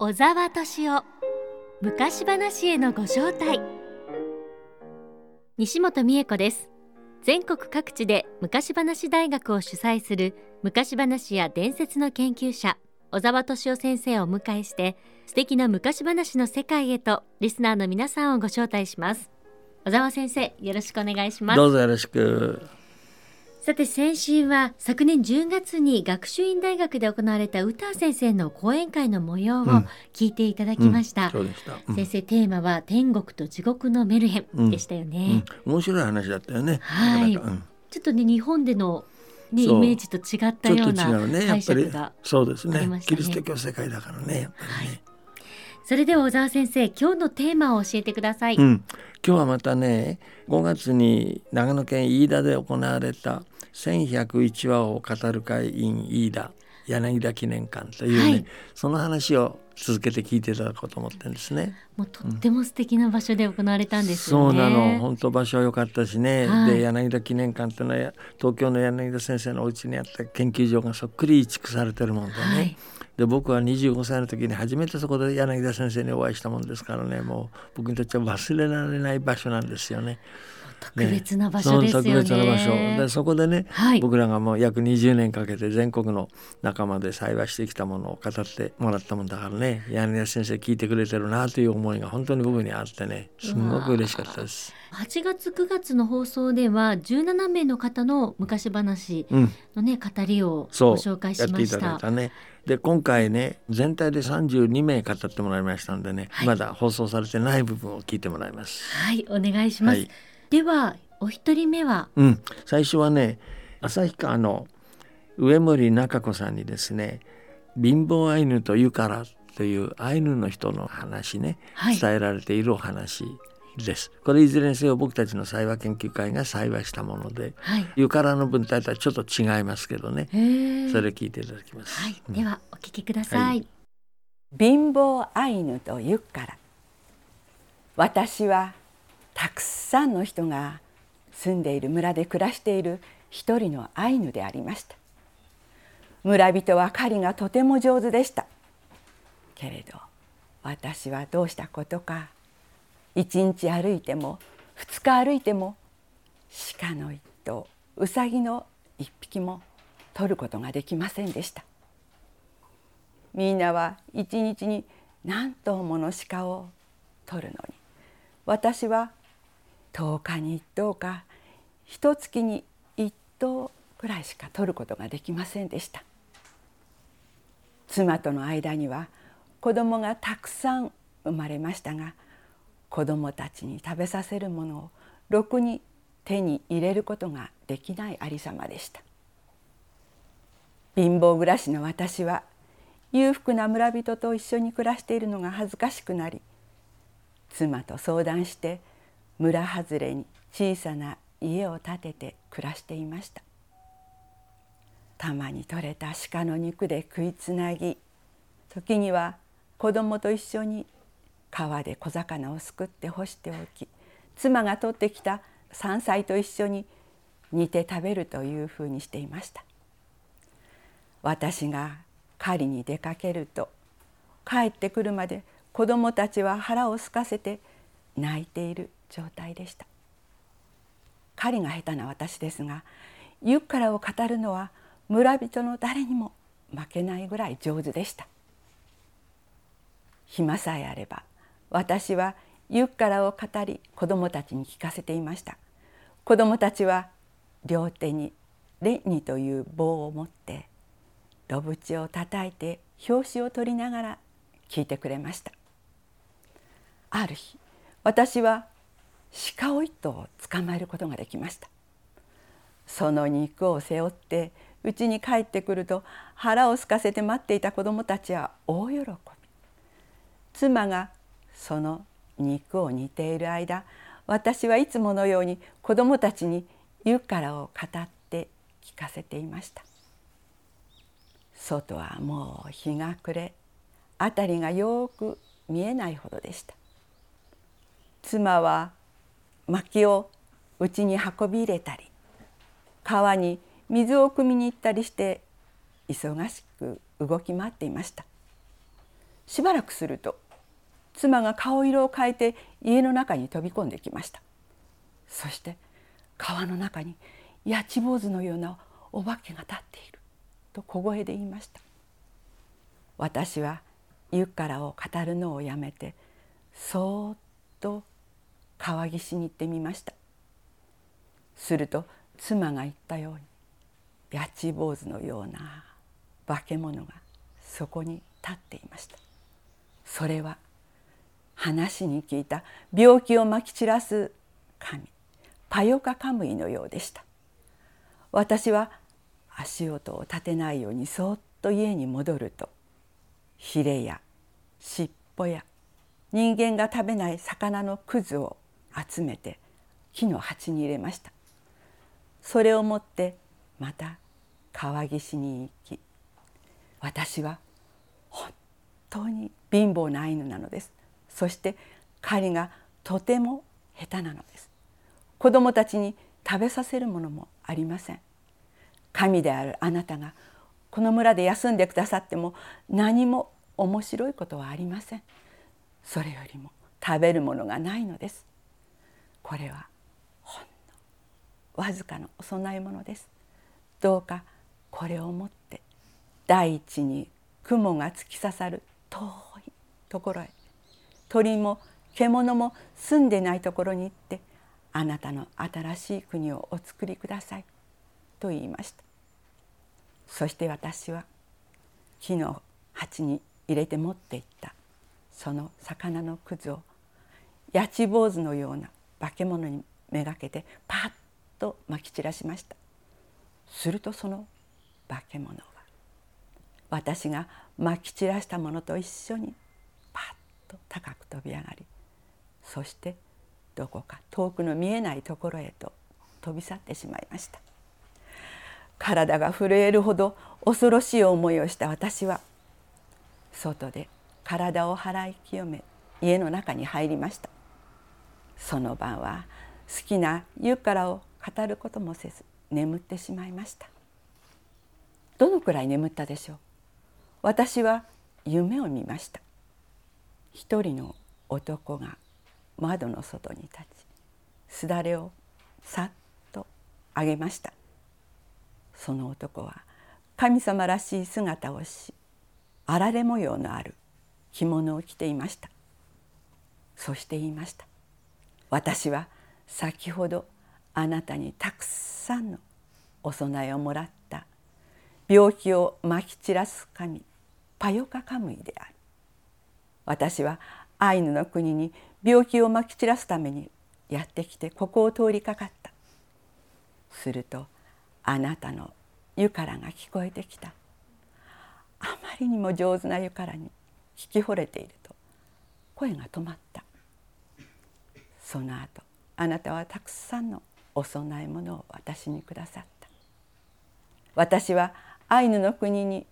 小沢敏夫昔話へのご招待。西本美恵子です。全国各地で昔話大学を主催する昔話や伝説の研究者小沢敏夫先生をお迎えして素敵な昔話の世界へとリスナーの皆さんをご招待します。小沢先生よろしくお願いします。どうぞよろしく。さて先週は昨年10月に学習院大学で行われた歌先生の講演会の模様を聞いていただきました、うん。うんした。先生テーマは天国と地獄のメルヘンでしたよね、面白い話だったよね。はい、ちょっとね日本でのね、イメージと違ったような解釈が、ね、そうですね。キリスト教世界だからねね、はいそれでは小沢先生今日のテーマを教えてください、うん、今日はまたね5月に長野県飯田で行われた1101話を語る会 in 飯田柳田記念館というね、はい、その話を続けて聞いていただこうと思ってるんですね。もうとっても素敵な場所で行われたんですよね。そうなの、本当場所は良かったしね。はい、で柳田記念館っていうのは東京の柳田先生のお家にあった研究所がそっくり移築されてるもんでね。はい、で僕は25歳の時に初めてそこで柳田先生にお会いしたもんですからね、もう僕にとっては忘れられない場所なんですよね。特別な場所ですよね。特別な場所でそこでね、はい、僕らがもう約20年かけて全国の仲間で幸いしてきたものを語ってもらったもんだからね柳田先生聞いてくれてるなという思いが本当に僕にあってねすごく嬉しかったです。8月9月の放送では17名の方の昔話のね、うん、語りをご紹介しました。たね、で今回ね全体で32名語ってもらいましたんでね、はい、まだ放送されてない部分を聞いてもらいます。はいお願いします。はいではお一人目は、うん、最初はね旭川の上森中子さんにですね「貧乏アイヌというから」というアイヌの人の話ね、はい、伝えられているお話です。これいずれにせよ僕たちの幸話研究会が幸話したもので、はい、ゆからの文体とはちょっと違いますけどね。それ聞いていただきます。はい、うん、ではお聞きください。はい、貧乏アイヌというから。私はたくさんの人が住んでいる村で暮らしている一人のアイヌでありました村人は狩りがとても上手でしたけれど私はどうしたことか一日歩いても二日歩いても鹿の一頭うさぎの一匹も取ることができませんでしたみんなは一日に何頭もの鹿を取るのに。私は10日に1頭か一月に1頭くらいしか取ることができませんでした。妻との間には子供がたくさん生まれましたが子供たちに食べさせるものをろくに手に入れることができないありさまでした。貧乏暮らしの私は裕福な村人と一緒に暮らしているのが恥ずかしくなり妻と相談して村外れに小さな家を建てて暮らしていました。たまに取れた鹿の肉で食いつなぎ時には子供と一緒に川で小魚をすくって干しておき妻が取ってきた山菜と一緒に煮て食べるというふうにしていました。私が狩りに出かけると帰ってくるまで子供たちは腹を空かせて泣いている状態でした。狩りが下手な私ですがユッカラを語るのは村人の誰にも負けないぐらい上手でした。暇さえあれば私はユッカラを語り子供たちに聞かせていました。子供たちは両手にレニという棒を持ってロブチを叩いて表紙を取りながら聞いてくれました。ある日私は鹿を一頭捕まえることができました。その肉を背負って家に帰ってくると腹を空かせて待っていた子供たちは大喜び。妻がその肉を煮ている間私はいつものように子供たちに湯からを語って聞かせていました。外はもう日が暮れ辺りがよく見えないほどでした。妻は薪を家に運び入れたり川に水を汲みに行ったりして忙しく動き回っていました。しばらくすると妻が顔色を変えて家の中に飛び込んできました。そして川の中にやち坊主のようなお化けが立っている。と小声で言いました。私は湯からを語るのをやめてそーっと川岸に行ってみました。すると妻が言ったようにやち坊主のような化け物がそこに立っていました。それは話に聞いた病気をまき散らす神パヨカカムイのようでした。私は足音を立てないようにそっと家に戻るとヒレや尻尾や人間が食べない魚のくずを集めて木の鉢に入れました。それを持ってまた川岸に行き私は本当に貧乏なアイヌなのです。そして狩りがとても下手なのです。子供たちに食べさせるものもありません。神であるあなたがこの村で休んでくださっても何も面白いことはありません。それよりも食べるものがないのです。これはほんのわずかのお供え物です。どうかこれを持って大地に雲が突き刺さる遠いところへ。鳥も獣も住んでないところに行ってあなたの新しい国をお作りください。と言いました。そして私は木の鉢に入れて持っていった。その魚のくずをやち坊主のような化け物にめがけてパッとまき散らしました。するとその化け物は私がまき散らしたものと一緒にパッと高く飛び上がりそしてどこか遠くの見えないところへと飛び去ってしまいました。体が震えるほど恐ろしい思いをした私は外で体を払い清め家の中に入りました。その晩は好きな湯からを語ることもせず眠ってしまいました。どのくらい眠ったでしょう？私は夢を見ました。一人の男が窓の外に立ちすだれをさっと上げました。その男は神様らしい姿をしあられ模様のある着物を着ていました。そして言いました。私は先ほどあなたにたくさんのお供えをもらった。病気をまき散らす神パヨカカムイである。私はアイヌの国に病気をまき散らすためにやってきてここを通りかかった。するとあなたの湯からが聞こえてきた。あまりにも上手な湯からに聞き惚れていると声が止まった。その後あなたはたくさんのお供え物を私にくださった。私はアイヌの国に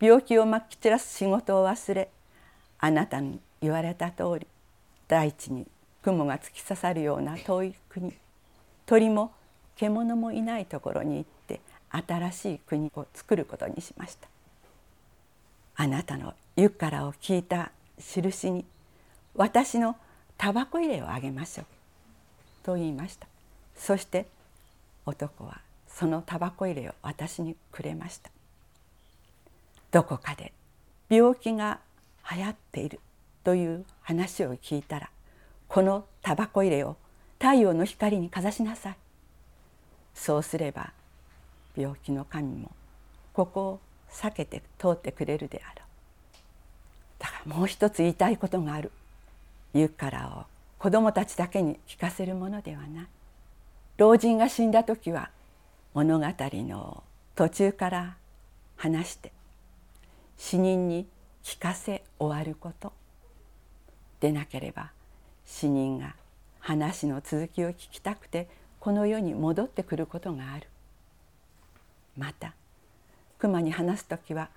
病気をまき散らす仕事を忘れあなたに言われた通り大地に雲が突き刺さるような遠い国鳥も獣もいないところに行って新しい国を作ることにしました。あなたの湯からを聞いた印に私のタバコ入れをあげましょう」と言いました。そして男はそのタバコ入れを私にくれました。どこかで病気が流行っているという話を聞いたらこのタバコ入れを太陽の光にかざしなさい。そうすれば病気の神もここを避けて通ってくれるであろう。だからもう一つ言いたいことがある。言うからを子供たちだけに聞かせるものではない。老人が死んだ時は物語の途中から話して死人に聞かせ終わること。でなければ死人が話の続きを聞きたくてこの世に戻ってくることがある。また熊に話す時は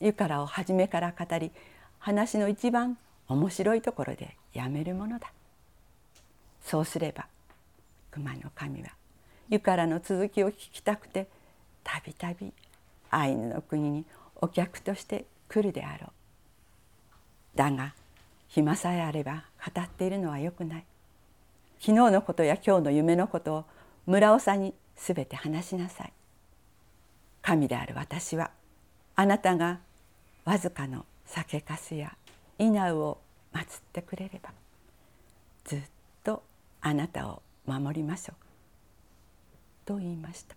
湯からを初めから語り話の一番面白いところでやめるものだ。そうすれば熊の神は湯からの続きを聞きたくてたびたびアイヌの国にお客として来るであろう。だが暇さえあれば語っているのはよくない。昨日のことや今日の夢のことを村長にすべて話しなさい。神である私はあなたがわずかの酒粕や稲を祀ってくれればずっとあなたを守りましょう」と言いました。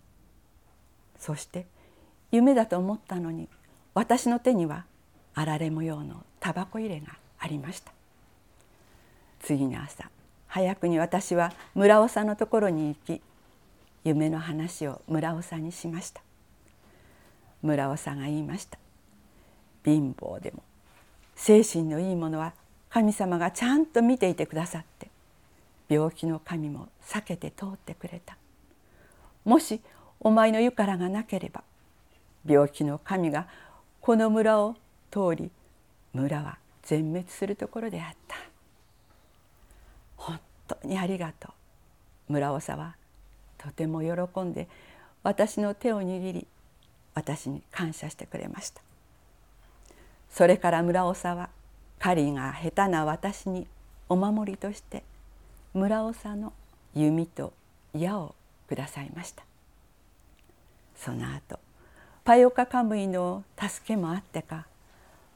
そして夢だと思ったのに私の手にはあられ模様のタバコ入れがありました。次の朝早くに私は村尾さんのところに行き夢の話を村尾さんにしました。村尾さんが言いました。貧乏でも精神のいいものは神様がちゃんと見ていてくださって病気の神も避けて通ってくれた。もしお前の湯からがなければ病気の神がこの村を通り村は全滅するところであった。当にありがとう。村長はとても喜んで私の手を握り私に感謝してくれました。それから村長は狩りが下手な私にお守りとして村長の弓と矢をくださいました。その後パヨカカムイの助けもあってか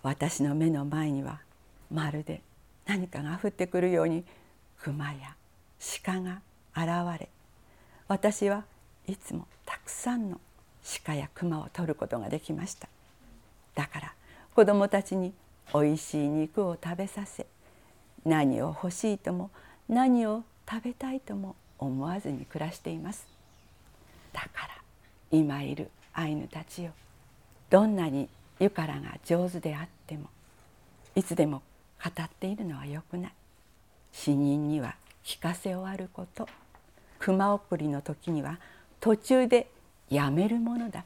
私の目の前にはまるで何かが降ってくるように熊や鹿が現れ私はいつもたくさんの鹿や熊を取ることができました。だから子供たちにおいしい肉を食べさせ何を欲しいとも何を食べたいとも思わずに暮らしています。だから今いるアイヌたちよどんなにゆからが上手であってもいつでも語っているのはよくない。死人には聞かせ終わること。熊送りの時には途中でやめるものだ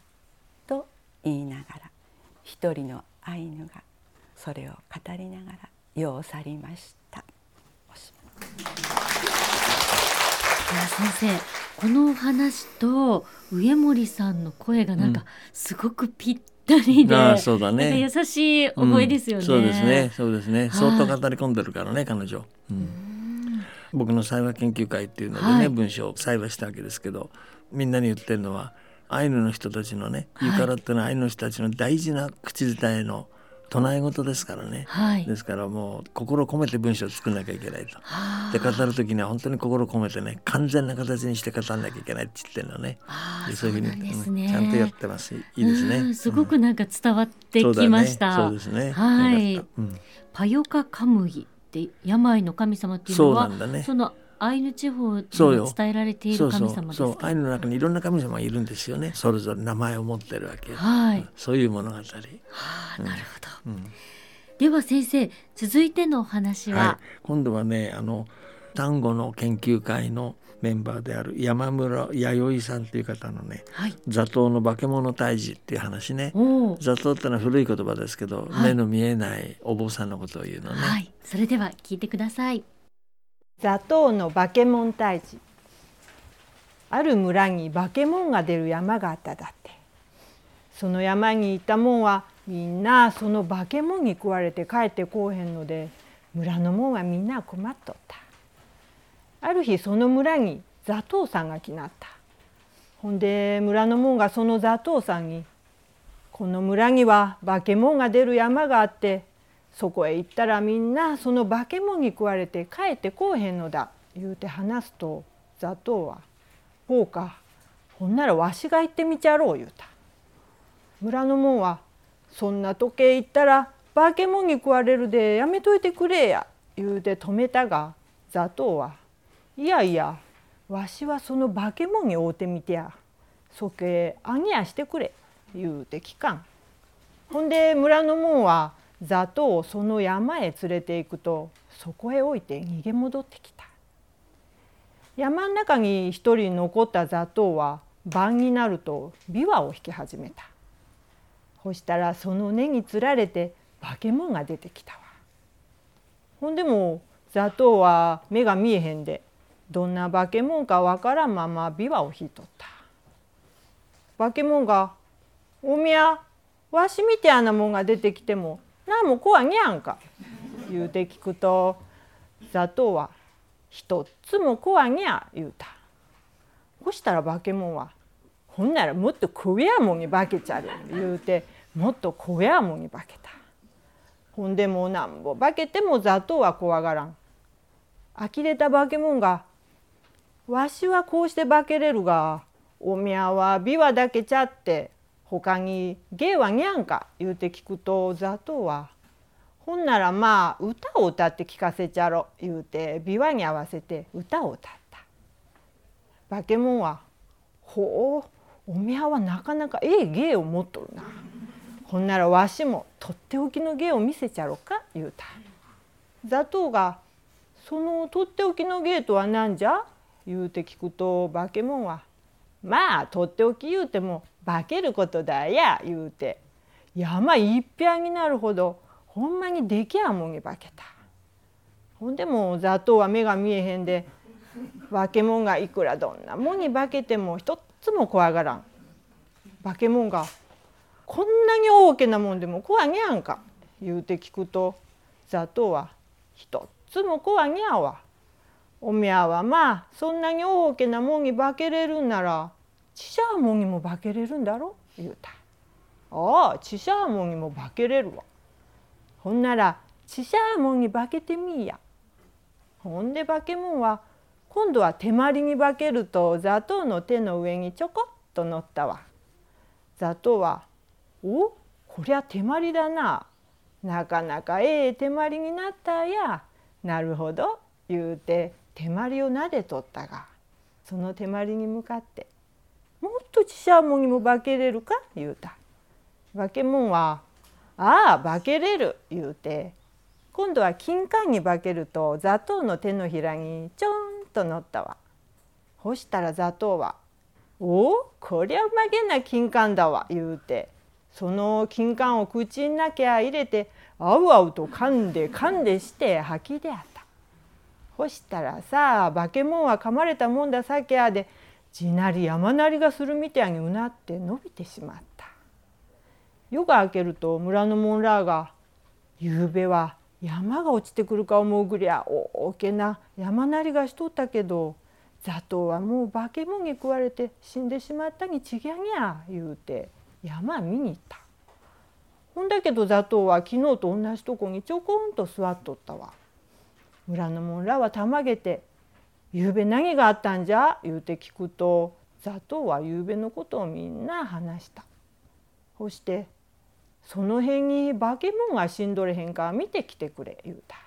と言いながら一人のアイヌがそれを語りながら世を去りました。先生このお話と上森さんの声がなんかすごくぴったりで、うん、あそうだね。優しい声ですよね、うん、そうですね。そうですね。相当語り込んでるからね彼女、うん、僕の裁話研究会っていうのでね、はい、文章を裁話したわけですけどみんなに言ってるのはアイヌの人たちのね、ユカラっていうのはアイヌの人たちの大事な口伝えの唱え事ですからね、はい、ですからもう心込めて文章を作んなきゃいけないと。で語る時には本当に心込めてね完全な形にして語らなきゃいけないって言ってるのねそういうふうに、ね、ちゃんとやってますいいですね。すごくなんか伝わってきました。そう、ね,、ですね。はい。うん、パヨカカムギって病の神様っていうのはそうなんだね。そのアイヌ地方で伝えられている神様ですか？アイヌの中にいろんな神様がいるんですよね。それぞれ名前を持ってるわけ、はい、そういう物語、はあ、なるほど、うん、では先生続いてのお話は、はい、今度はねあの単語の研究会のメンバーである山村弥生さんという方のね「はい、座頭の化け物退治」っていう話ね。座頭ってのは古い言葉ですけど、はい、目の見えないお坊さんのことを言うのね、はい、それでは聞いてください座頭の化け物退治。ある村に化け物が出る山があっただって。その山にいたもんはみんなその化け物に食われて帰ってこうへんので村のもんはみんな困っとった。ある日その村に座頭さんが来なった。ほんで村のもんがその座頭さんに「この村には化け物が出る山があってそこへ行ったらみんなその化け物に食われて帰ってこうへんのだ」言うて話すと座頭は「ほうかほんならわしが行ってみちゃろう」言うた。村のもんは「そんな時計行ったら化け物に食われるでやめといてくれや」言うて止めたが座頭は「いやいやわしはその化け物に会うてみてやそけあげやしてくれ」言うて聞かん。ほんで村のもんは座頭をその山へ連れて行くとそこへ置いて逃げ戻ってきた。山の中に一人残った座頭は晩になると琵琶を弾き始めた。そしたらその根につられて化け物が出てきたわ。ほんでも座頭は目が見えへんでどんな化け物かわからんまま琵琶を弾いとった。化け物が「おみやわしみてあなもんが出てきても何も怖いにゃんか」言うて聞くと砂糖は一つも怖にゃ言うた。そしたら化け物はほんならもっと怖やもんに化けちゃる言うてもっと怖やもんに化けた。ほんでもうなんぼ化けても砂糖は怖がらん。呆れた化け物が「わしはこうして化けれるがおみゃは琵琶だけちゃって他に芸はにゃんか」言うて聞くと砂糖は「ほんならまあ歌を歌って聞かせちゃろ」言うて琵琶に合わせて歌を歌った。化け物は「ほうおみゃはなかなかええ芸を持っとるな。ほんならわしもとっておきの芸を見せちゃろか」言うた。砂糖が「そのとっておきの芸とは何じゃ?」言うて聞くと化け物は「まあとっておき言うても化けることだや」言うて山いっぴゃになるほどほんまにできやもんに化けた。ほんでも砂糖は目が見えへんで化け物がいくらどんなもんに化けても一つも怖がらん。化け物が「こんなに大きなもんでも怖にゃんか」言うて聞くと砂糖は「一つも怖にゃわ」おみゃはまあそんなに大きなもんに化けれるんならちしゃもにも化けれるんだろ？言うた。ああちしゃもにも化けれるわ。ほんならちしゃもに化けてみいや。ほんで化け物は今度は手まりに化けると砂糖の手の上にちょこっと乗ったわ。砂糖は「お？こりゃ手まりだな。なかなかええ手まりになったや。なるほど」言うて手まりをなでとったがその手まりに向かって「もっとちしゃもにも化けれるか?」言うた。化け物は「ああ化けれる」言うて今度は金柑に化けると砂糖の手のひらにちょんと乗ったわ。ほしたら砂糖は「おおこりゃうまげな金柑だわ」言うてその金柑を口んなきゃ入れてあうあうと噛んで噛んでして吐きであった。ほしたらさあ化け物は噛まれたもんださきゃで地鳴り山鳴りがするみたいにうなって伸びてしまった。夜が明けると村のモンラーが「ゆうべは山が落ちてくるか思うぐりゃ大きな山鳴りがしとったけど砂糖はもう化け物に食われて死んでしまったにちぎゃにゃ」言うて山見に行った。ほんだけど砂糖は昨日と同じとこにちょこんと座っとったわ。村の者らはたまげて「ゆうべ何があったんじゃ?」言うて聞くと砂糖はゆうべのことをみんな話した。そして「その辺に化け物が死んどれへんか見てきてくれ」言うた。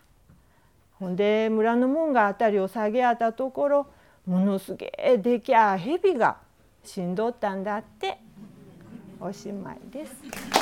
ほんで村の者が辺りを下げあったところものすげえできゃ蛇が死んどったんだっておしまいです。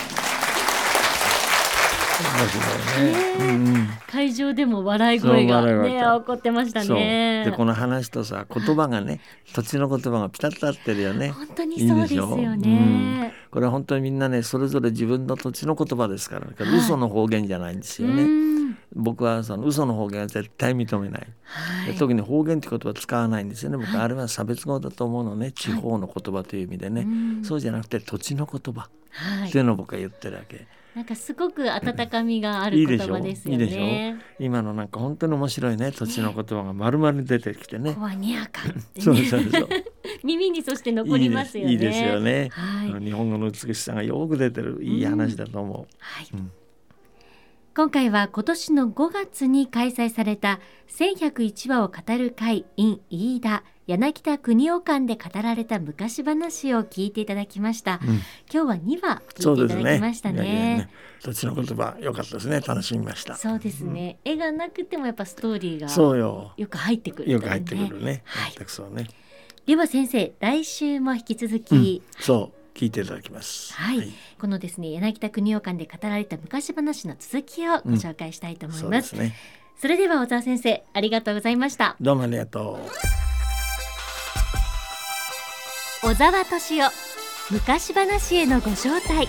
ね会場でも笑い声がね起こってましたね。でこの話とさ言葉がね土地の言葉がピタッと合ってるよね。本当にそうですよね。うん、これは本当にみんなねそれぞれ自分の土地の言葉ですから、から嘘の方言じゃないんですよね。僕はその嘘の方言は絶対認めない、はい、特に方言って言葉使わないんですよね。僕、はい、あれは差別語だと思うのね。地方の言葉という意味でね、はい、そうじゃなくて土地の言葉、っていうのを僕は言ってるわけ。なんかすごく温かみがある言葉ですよね。いいでしょ？今のなんか本当に面白いね土地の言葉が丸々出てきてね。コにやか、ね、そうそうそう。耳にそして残りますよね。いいですよね、はい、日本語の美しさがよく出てるいい話だと思う。うん、はい、うん。今回は今年の5月に開催された1101話を語る会 in 飯田柳田国夫館で語られた昔話を聞いていただきました、うん、今日は2話聞いていただきましたね、ね、どっちの言葉良かったですね。楽しみました。そうですね、うん、絵がなくてもやっぱストーリーがそうよ。よく入ってくる、ね、よく入ってくるね、はい、そうね。では先生来週も引き続き、うん、そう聞いていただきます、はい、はい、このですね柳田国夫館で語られた昔話の続きをご紹介したいと思います、そね、それでは小沢先生ありがとうございました。どうもありがとう小沢敏夫昔話へのご招待。